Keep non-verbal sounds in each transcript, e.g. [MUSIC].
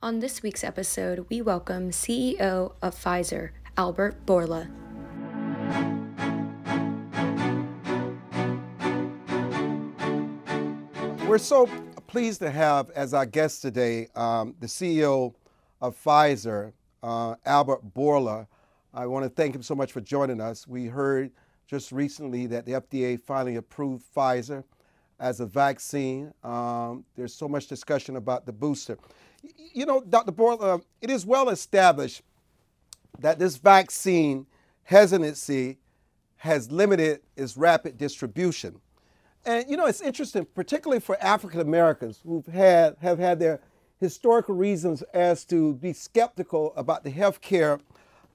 On this week's episode, we welcome CEO of Pfizer, Albert Bourla. We're so pleased to have as our guest today um, the CEO of Pfizer, uh, Albert Bourla. I want to thank him so much for joining us. We heard just recently that the FDA finally approved Pfizer as a vaccine. Um, there's so much discussion about the booster. You know, Dr. Bourla, it is well established that this vaccine hesitancy has limited its rapid distribution. And you know, it's interesting, particularly for African Americans who've had have had their historical reasons as to be skeptical about the healthcare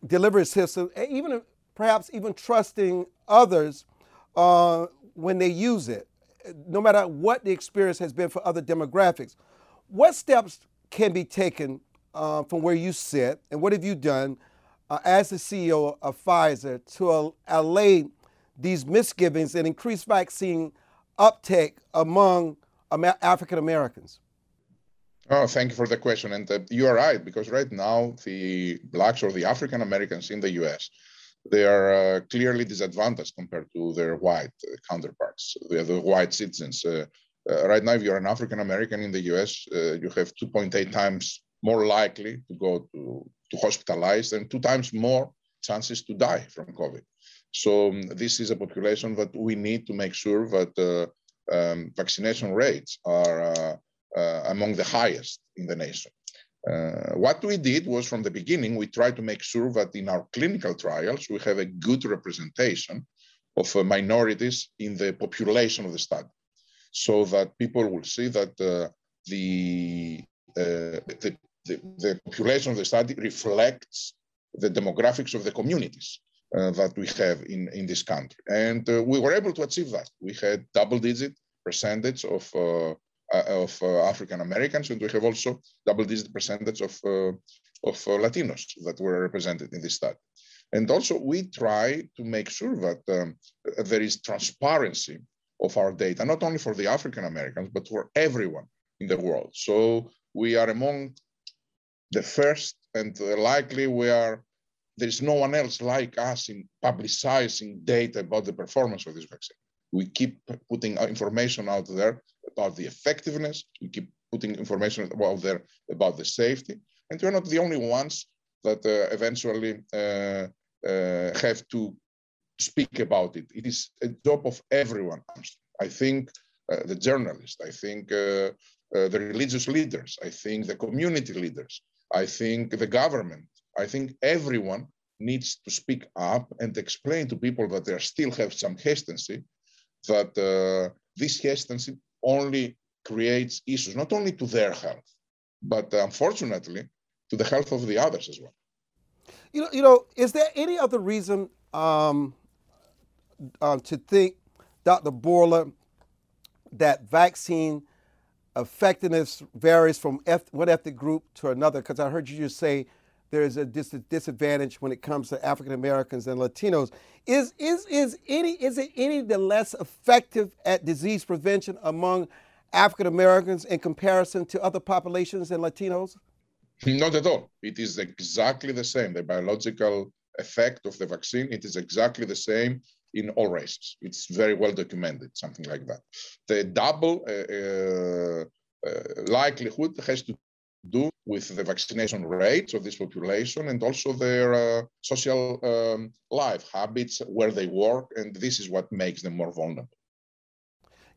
delivery system, even perhaps even trusting others uh, when they use it, no matter what the experience has been for other demographics. What steps can be taken uh, from where you sit, and what have you done uh, as the CEO of Pfizer to allay these misgivings and increase vaccine uptake among African Americans? Oh, thank you for the question. And uh, you are right, because right now the blacks or the African Americans in the US, they are uh, clearly disadvantaged compared to their white uh, counterparts, the, the white citizens. Uh, uh, right now, if you're an African American in the US, uh, you have 2.8 times more likely to go to, to hospitalized and two times more chances to die from COVID. So um, this is a population that we need to make sure that um, vaccination rates are uh, among the highest in the nation. Uh, what we did was from the beginning, we tried to make sure that in our clinical trials, we have a good representation of uh, minorities in the population of the study so that people will see that uh, the, uh, the, the, the, population of the study reflects the demographics of the communities uh, that we have in, in this country. And we were able to achieve that. We had double digit percentage of uh, of uh, African Americans, and we have also double-digit percentage of uh, of Latinos that were represented in this study. And also, we try to make sure that um, there is transparency of our data, not only for the African Americans, but for everyone in the world. So we are among the first, and likely we are, there's no one else like us in publicizing data about the performance of this vaccine. We keep putting information out there about the effectiveness. We keep putting information out there about the safety. And we're not the only ones that uh, eventually uh, uh, have to speak about it. It is a job of everyone. I think uh, the journalists, I think uh, uh, the religious leaders, I think the community leaders, I think the government, I think everyone needs to speak up and explain to people that they still have some hesitancy, that this hesitancy only creates issues, not only to their health, but unfortunately to the health of the others as well. You know, you know, is there any other reason um, uh, to think, Dr. Bourla, that vaccine effectiveness varies from one ethnic group to another? Because I heard you just say there is a dis- disadvantage when it comes to African Americans and Latinos. Is, is, is, any, is it any the less effective at disease prevention among African Americans in comparison to other populations and Latinos? Not at all. It is exactly the same. The biological effect of the vaccine, it is exactly the same in all races. It's very well documented, something like that. The double uh, uh, uh likelihood has to do with the vaccination rates of this population and also their uh, social um, life habits, where they work, and this is what makes them more vulnerable.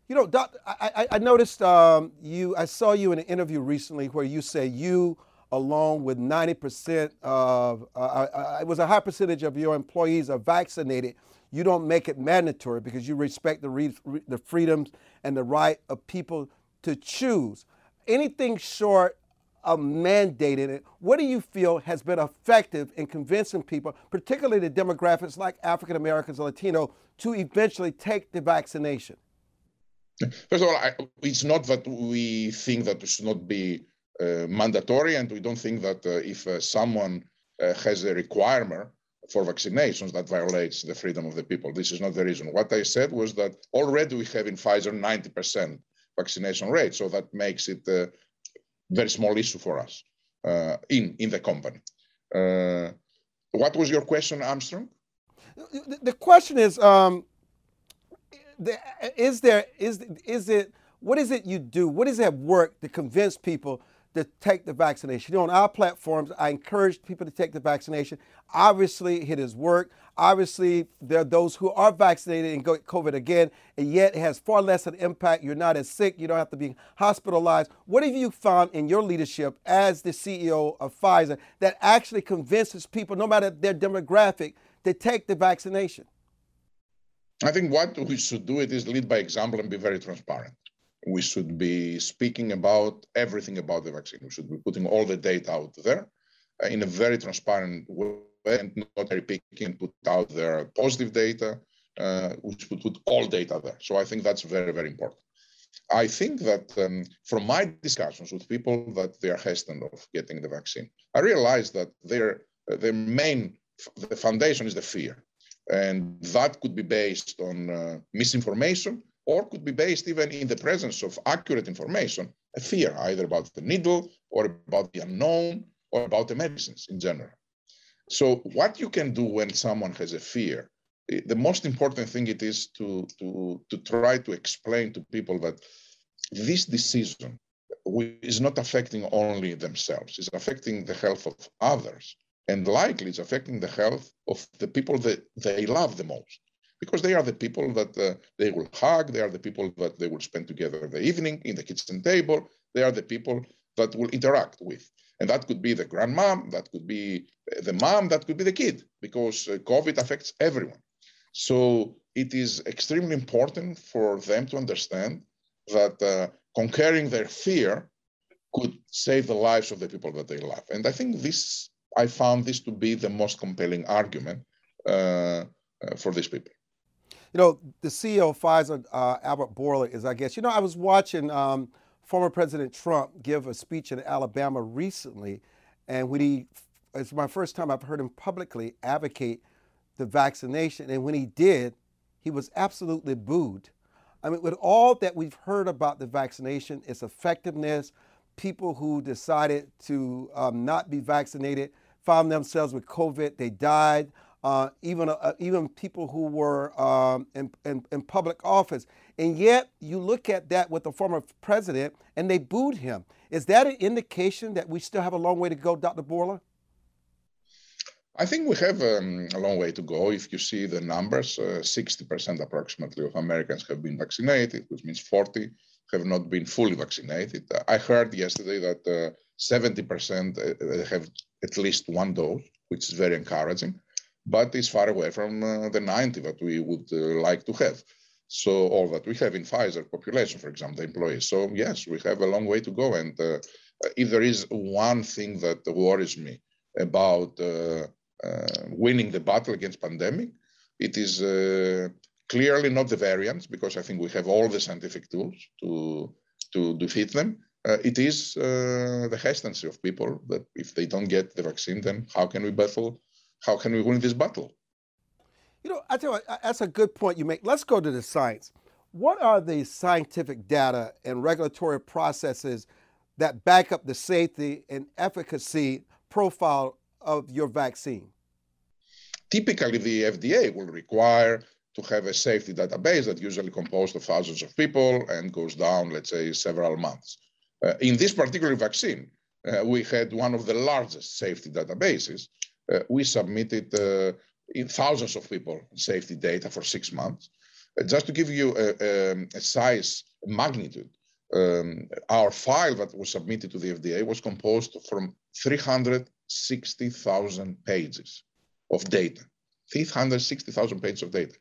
You know, Doc, I, I noticed um, you. I saw you in an interview recently where you say you, along with 90% of, uh, uh, uh, it was a high percentage of your employees are vaccinated. You don't make it mandatory because you respect the, re- the freedoms and the right of people to choose. Anything short of mandating it, what do you feel has been effective in convincing people, particularly the demographics like African Americans and Latino, to eventually take the vaccination? First of all, I, it's not that we think that it should not be uh, mandatory, and we don't think that uh, if uh, someone uh, has a requirement for vaccinations that violates the freedom of the people. This is not the reason. What I said was that already we have in Pfizer 90% vaccination rate, so that makes it a very small issue for us. uh, in, in the company. Uh, what was your question, Armstrong? The, question is, um, is there is is it what is it you do? What is it work to convince people to take the vaccination? You know, on our platforms, I encourage people to take the vaccination. Obviously, it has worked. Obviously, there are those who are vaccinated and get COVID again, and yet it has far less of an impact. You're not as sick. You don't have to be hospitalized. What have you found in your leadership as the CEO of Pfizer that actually convinces people, no matter their demographic, to take the vaccination? I think what we should do it is lead by example and be very transparent. We should be speaking about everything about the vaccine. We should be putting all the data out there uh, in a very transparent way and not very picky and put out their positive data. Uh, we should put all data there. So I think that's very, very important. I think that um, from my discussions with people that they are hesitant of getting the vaccine, I realized that their their main the foundation is the fear. And that could be based on uh, misinformation or could be based even in the presence of accurate information, a fear either about the needle or about the unknown or about the medicines in general. So what you can do when someone has a fear, eh, the most important thing it is to, to, to try to explain to people that this decision is not affecting only themselves, it's affecting the health of others and likely it's affecting the health of the people that they love the most because they are the people that uh, they will hug they are the people that they will spend together the evening in the kitchen table they are the people that will interact with. And that could be the grandmom that could be uh, the mom that could be the kid because uh, covid affects everyone. So it is extremely important for them to understand that uh, conquering their fear could save the lives of the people that they love. And i think this I found this to be the most compelling argument uh, uh, for these people. You know, the CEO of Pfizer, uh, Albert Bourla, is, I guess, you know, I was watching um, former President Trump give a speech in Alabama recently, and when he, it's my first time I've heard him publicly advocate the vaccination, and when he did, he was absolutely booed. I mean, with all that we've heard about the vaccination, its effectiveness, people who decided to um, not be vaccinated found themselves with COVID. They died. Uh, even uh, even people who were um, in, in, in, public office. And yet, you look at that with the former president, and they booed him. Is that an indication that we still have a long way to go, Dr. Bourla? I think we have um, a long way to go. If you see the numbers, uh, 60% approximately of Americans have been vaccinated, which means 40 have not been fully vaccinated. I heard yesterday that 70% uh, uh, have at least one dose, which is very encouraging, but it's far away from uh, the 90 that we would uh, like to have. So all that we have in Pfizer population, for example, the employees. So yes, we have a long way to go. And uh, if there is one thing that worries me about winning the battle against pandemic, it is clearly not the variants, because I think we have all the scientific tools to to defeat them uh, it is uh, the hesitancy of people that if they don't get the vaccine, then how can we battle? How can we win this battle? You know, I tell you, that's a good point you make. Let's go to the science. What are the scientific data and regulatory processes that back up the safety and efficacy profile of your vaccine? Typically, the FDA will require to have a safety database that usually composed of thousands of people and goes down, let's say, several months. Uh, in this particular vaccine, uh, we had one of the largest safety databases. Uh, we submitted in thousands of people safety data for six months. just to give you a, a, a size magnitude, um, our file that was submitted to the FDA was composed from 360,000 pages of data. 360,000 pages of data.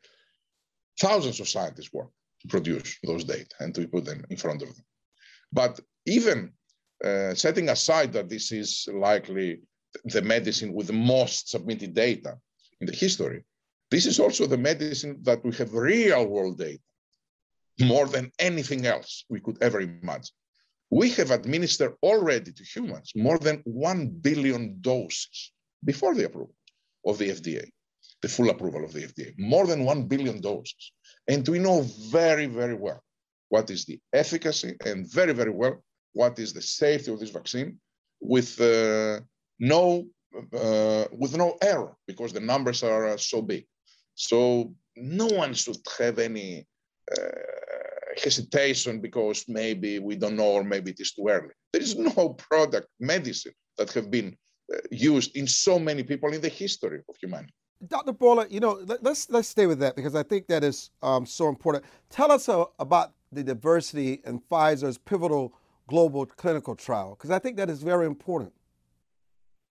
Thousands of scientists worked to produce those data and to put them in front of them. But even uh, setting aside that this is likely the medicine with the most submitted data in the history, this is also the medicine that we have real world data more than anything else we could ever imagine. We have administered already to humans more than 1 billion doses before the approval of the FDA, the full approval of the FDA, more than 1 billion doses. And we know very, very well what is the efficacy and very, very well what is the safety of this vaccine with uh, no uh, with no error because the numbers are uh, so big. So no one should have any uh, hesitation because maybe we don't know or maybe it is too early. There is no [LAUGHS] product medicine that have been uh, used in so many people in the history of humanity. Dr. Bourla, you know, let, us let's stay with that because I think that is um, so important. Tell us uh, about the diversity in Pfizer's pivotal global clinical trial because I think that is very important.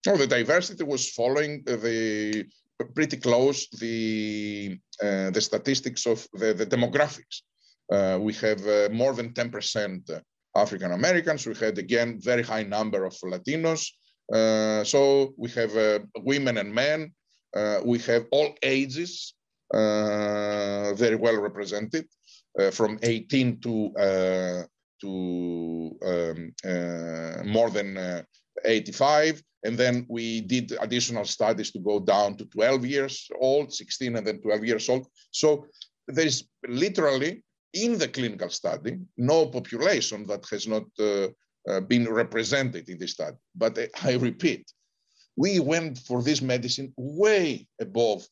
Oh, the diversity was following the pretty close the uh, the statistics of the, the demographics. Uh, we have uh, more than 10% African Americans. We had again very high number of Latinos. Uh, so we have uh, women and men. Uh, we have all ages very well represented, from 18 to to um, more than 85. And then we did additional studies to go down to 12 years old, 16 and then 12 years old. So there's literally in the clinical study, no population that has not uh, uh, been represented in this study. But uh, I repeat, we went for this medicine way above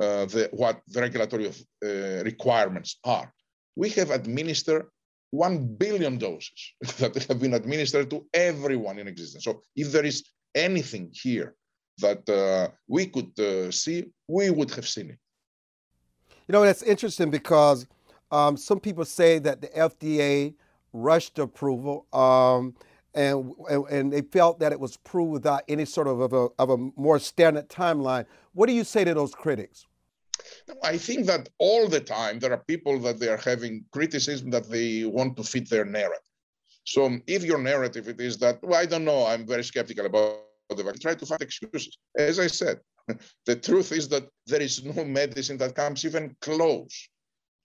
uh, the, what the regulatory of, uh, requirements are. We have administered 1 billion doses [LAUGHS] that have been administered to everyone in existence. So if there is anything here that uh, we could uh, see, we would have seen it. You know, that's interesting because um, some people say that the FDA rushed approval um, and, and they felt that it was approved without any sort of, a, of a more standard timeline. What do you say to those critics? I think that all the time there are people that they are having criticism that they want to fit their narrative. So if your narrative it is that, well, I don't know, I'm very skeptical about the vaccine, try to find excuses. As I said, [LAUGHS] the truth is that there is no medicine that comes even close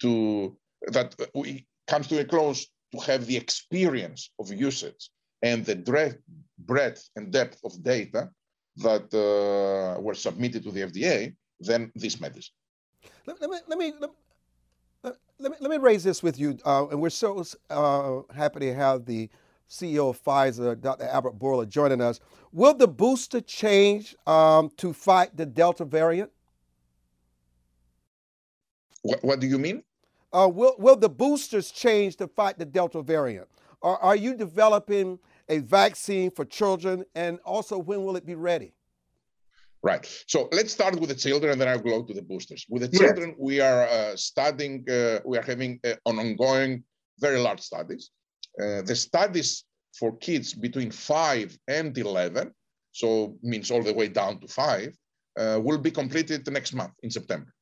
to that we comes to a close to have the experience of usage and the breadth and depth of data that uh, were submitted to the FDA than this medicine. Let, let me let me let, let, me let me raise this with you, uh, and we're so uh, happy to have the CEO of Pfizer, Dr. Albert Bourla, joining us. Will the booster change um, to fight the Delta variant? What, what do you mean? Uh, will, will the boosters change to fight the Delta variant? Or are you developing a vaccine for children? And also, when will it be ready? Right. So let's start with the children, and then I'll go to the boosters. With the children, yes. we are uh, studying. Uh, we are having uh, an ongoing, very large studies. Uh, the studies for kids between five and eleven, so means all the way down to five, uh, will be completed next month in September,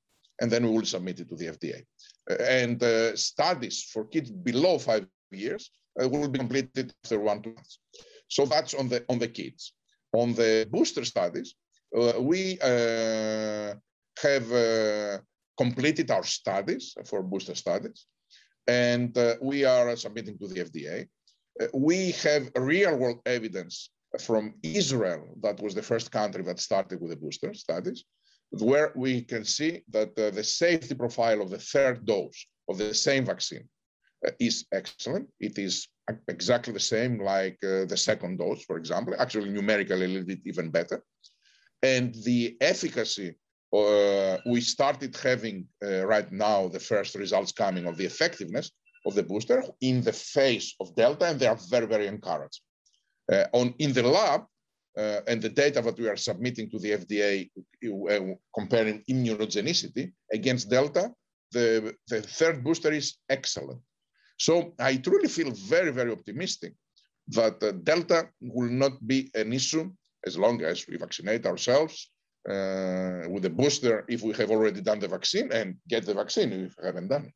and then we will submit it to the FDA. Uh, and studies for kids below five years will be completed after one two months. So that's on the on the kids. On the booster studies, we uh, have uh, completed our studies for booster studies, and we are submitting to the FDA. we have real-world evidence from Israel, that was the first country that started with the booster studies, where we can see that uh, the safety profile of the third dose of the same vaccine uh, is excellent. It is exactly the same like uh, the second dose, for example, actually numerically a little bit even better and the efficacy uh, we started having uh, right now the first results coming of the effectiveness of the booster in the face of delta and they are very very encouraged. Uh, on in the lab uh, and the data that we are submitting to the fda uh, comparing immunogenicity against delta the, the third booster is excellent. So i truly feel very very optimistic that uh, delta will not be an issue as long as we vaccinate ourselves uh, with a booster if we have already done the vaccine and get the vaccine if we haven't done it.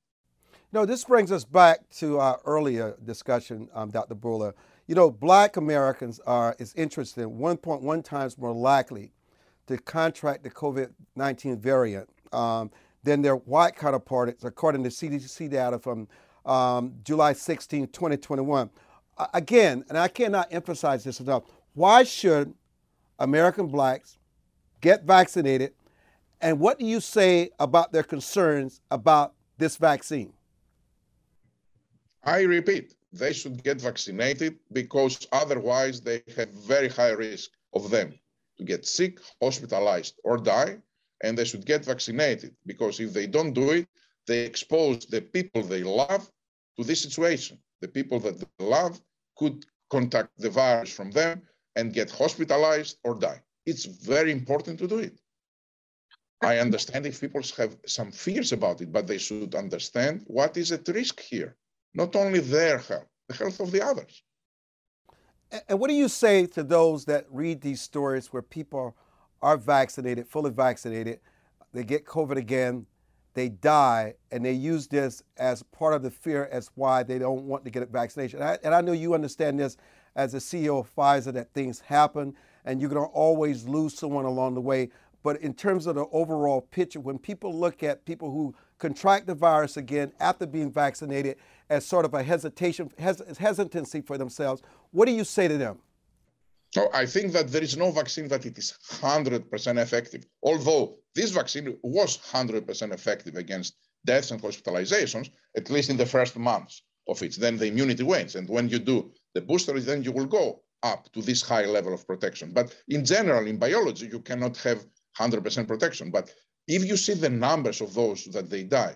No, this brings us back to our earlier discussion, um, Dr. Bourla. You know, black Americans are, is interested 1.1 times more likely to contract the COVID 19 variant um, than their white counterparts, according to CDC data from um, July 16, 2021. Uh, again, and I cannot emphasize this enough, why should American blacks get vaccinated? And what do you say about their concerns about this vaccine? I repeat, they should get vaccinated because otherwise they have very high risk of them to get sick, hospitalized, or die. And they should get vaccinated because if they don't do it, they expose the people they love to this situation. The people that they love could contact the virus from them and get hospitalized or die. It's very important to do it. I understand if people have some fears about it, but they should understand what is at risk here. Not only their health, the health of the others. And what do you say to those that read these stories where people are vaccinated, fully vaccinated, they get COVID again, they die, and they use this as part of the fear as why they don't want to get a vaccination? And I, and I know you understand this as a CEO of Pfizer that things happen and you're going to always lose someone along the way. But in terms of the overall picture, when people look at people who contract the virus again after being vaccinated as sort of a hesitation, hes- hesitancy for themselves, what do you say to them? So I think that there is no vaccine that it is 100% effective. Although this vaccine was 100% effective against deaths and hospitalizations, at least in the first months of it. Then the immunity wanes. And when you do the booster, then you will go up to this high level of protection. But in general, in biology, you cannot have 100% protection. But if you see the numbers of those that they die,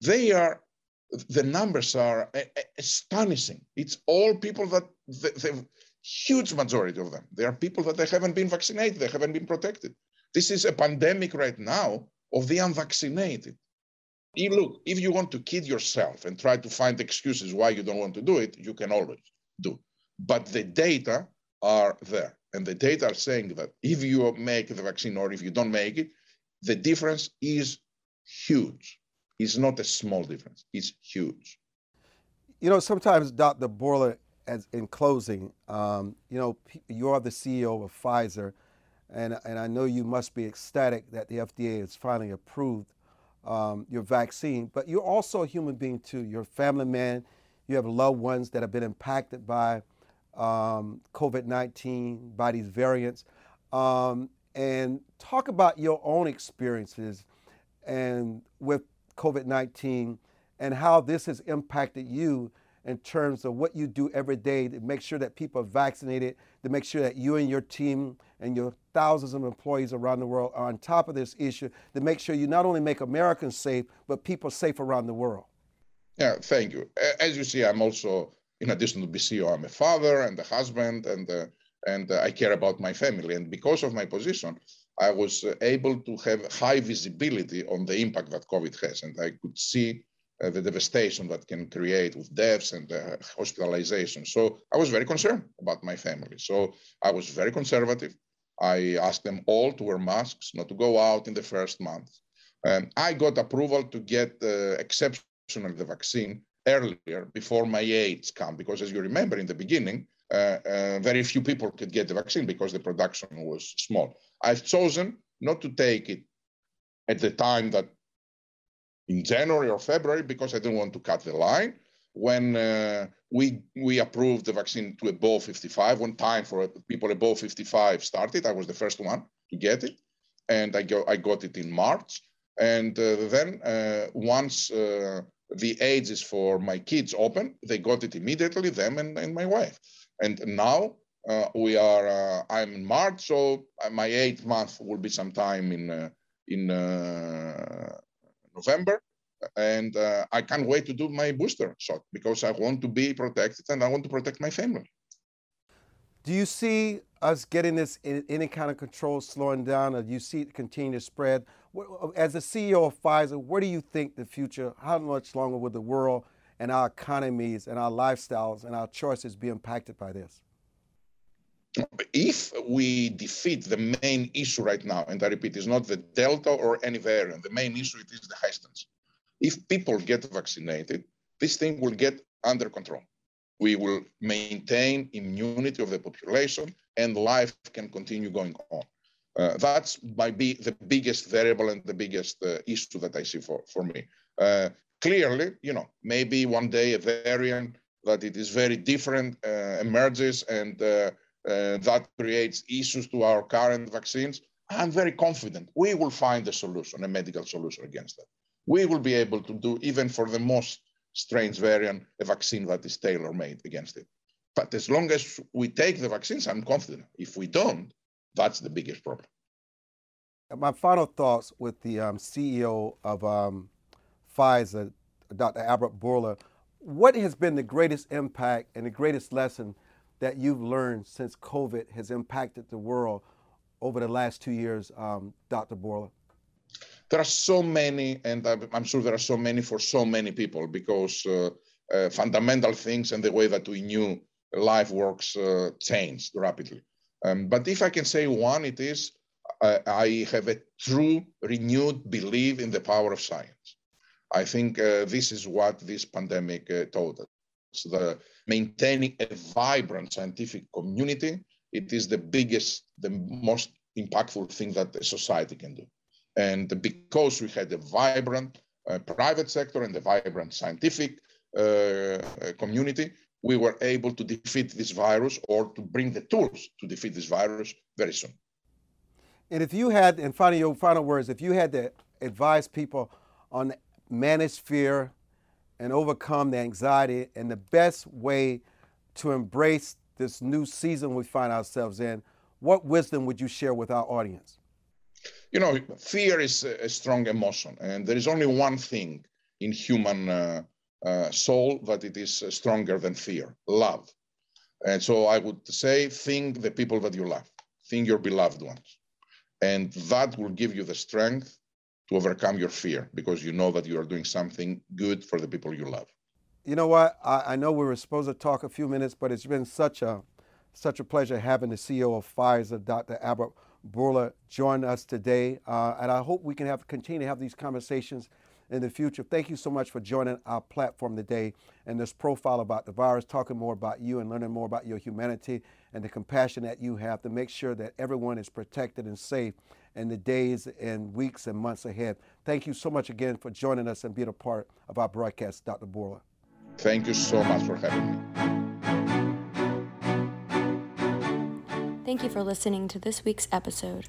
they are the numbers are astonishing. It's all people that the, huge majority of them. They are people that they haven't been vaccinated, they haven't been protected. This is a pandemic right now of the unvaccinated. Look, if you want to kid yourself and try to find excuses why you don't want to do it, you can always do. But the data are there. And the data are saying that if you make the vaccine or if you don't make it, the difference is huge. It's not a small difference, it's huge. You know, sometimes, Dr. Bourla, as in closing, um, you know, you are the CEO of Pfizer, and, and I know you must be ecstatic that the FDA has finally approved um, your vaccine, but you're also a human being too. You're a family man, you have loved ones that have been impacted by um, COVID 19, by these variants. Um, and talk about your own experiences and with COVID 19 and how this has impacted you in terms of what you do every day to make sure that people are vaccinated, to make sure that you and your team and your thousands of employees around the world are on top of this issue, to make sure you not only make Americans safe, but people safe around the world. Yeah, thank you. As you see, I'm also, in addition to be CEO, I'm a father and a husband, and uh, and uh, I care about my family. And because of my position, I was uh, able to have high visibility on the impact that COVID has, and I could see uh, the devastation that can create with deaths and uh, hospitalization. So I was very concerned about my family. So I was very conservative. I asked them all to wear masks, not to go out in the first month. And I got approval to get uh, exception the vaccine earlier before my aides come, because as you remember in the beginning, uh, uh, very few people could get the vaccine because the production was small. I've chosen not to take it at the time that in January or February because I didn't want to cut the line. When uh, we we approved the vaccine to above 55, when time for people above 55 started, I was the first one to get it, and I go I got it in March. And uh, then uh, once uh, the ages for my kids open, they got it immediately, them and, and my wife. And now uh, we are, uh, I'm in March, so uh, my eighth month will be sometime in, uh, in uh, November. And uh, I can't wait to do my booster shot because I want to be protected and I want to protect my family. Do you see us getting this in any kind of control slowing down, or do you see it continue to spread? Uh, as the CEO of Pfizer, where do you think the future, how much longer will the world and our economies and our lifestyles and our choices be impacted by this? If we defeat the main issue right now, and I repeat, it's not the Delta or any variant, the main issue it is the hesitance. If people get vaccinated, this thing will get under control. We will maintain immunity of the population and life can continue going on. Uh, that's might be the biggest variable and the biggest uh, issue that I see for, for me. Uh, clearly, you know, maybe one day a variant that it is very different uh, emerges and uh, uh, that creates issues to our current vaccines. I'm very confident we will find a solution, a medical solution against that. We will be able to do even for the most strange variant, a vaccine that is tailor made against it. But as long as we take the vaccines, I'm confident. If we don't, that's the biggest problem. My final thoughts with the um, CEO of um, Pfizer, Dr. Albert Bourla. What has been the greatest impact and the greatest lesson that you've learned since COVID has impacted the world over the last two years, um, Dr. Bourla? There are so many, and I'm sure there are so many for so many people because uh, uh, fundamental things and the way that we knew life works uh, changed rapidly. Um, but if I can say one, it is uh, I have a true renewed belief in the power of science. I think uh, this is what this pandemic uh, taught us. So the maintaining a vibrant scientific community, it is the biggest, the most impactful thing that a society can do. And because we had a vibrant uh, private sector and a vibrant scientific uh, community, we were able to defeat this virus or to bring the tools to defeat this virus very soon. And if you had, in final your final words, if you had to advise people on manage fear and overcome the anxiety and the best way to embrace this new season we find ourselves in, what wisdom would you share with our audience? You know, fear is a strong emotion, and there is only one thing in human uh, uh, soul that it is stronger than fear love. And so I would say, think the people that you love, think your beloved ones. And that will give you the strength to overcome your fear because you know that you are doing something good for the people you love. You know what? I, I know we were supposed to talk a few minutes, but it's been such a such a pleasure having the CEO of Pfizer, Dr. Albert Bourla, join us today. Uh, and I hope we can have continue to have these conversations in the future. Thank you so much for joining our platform today and this profile about the virus, talking more about you and learning more about your humanity and the compassion that you have to make sure that everyone is protected and safe in the days and weeks and months ahead. Thank you so much again for joining us and being a part of our broadcast, Dr. Bourla. Thank you so much for having me. Thank you for listening to this week's episode.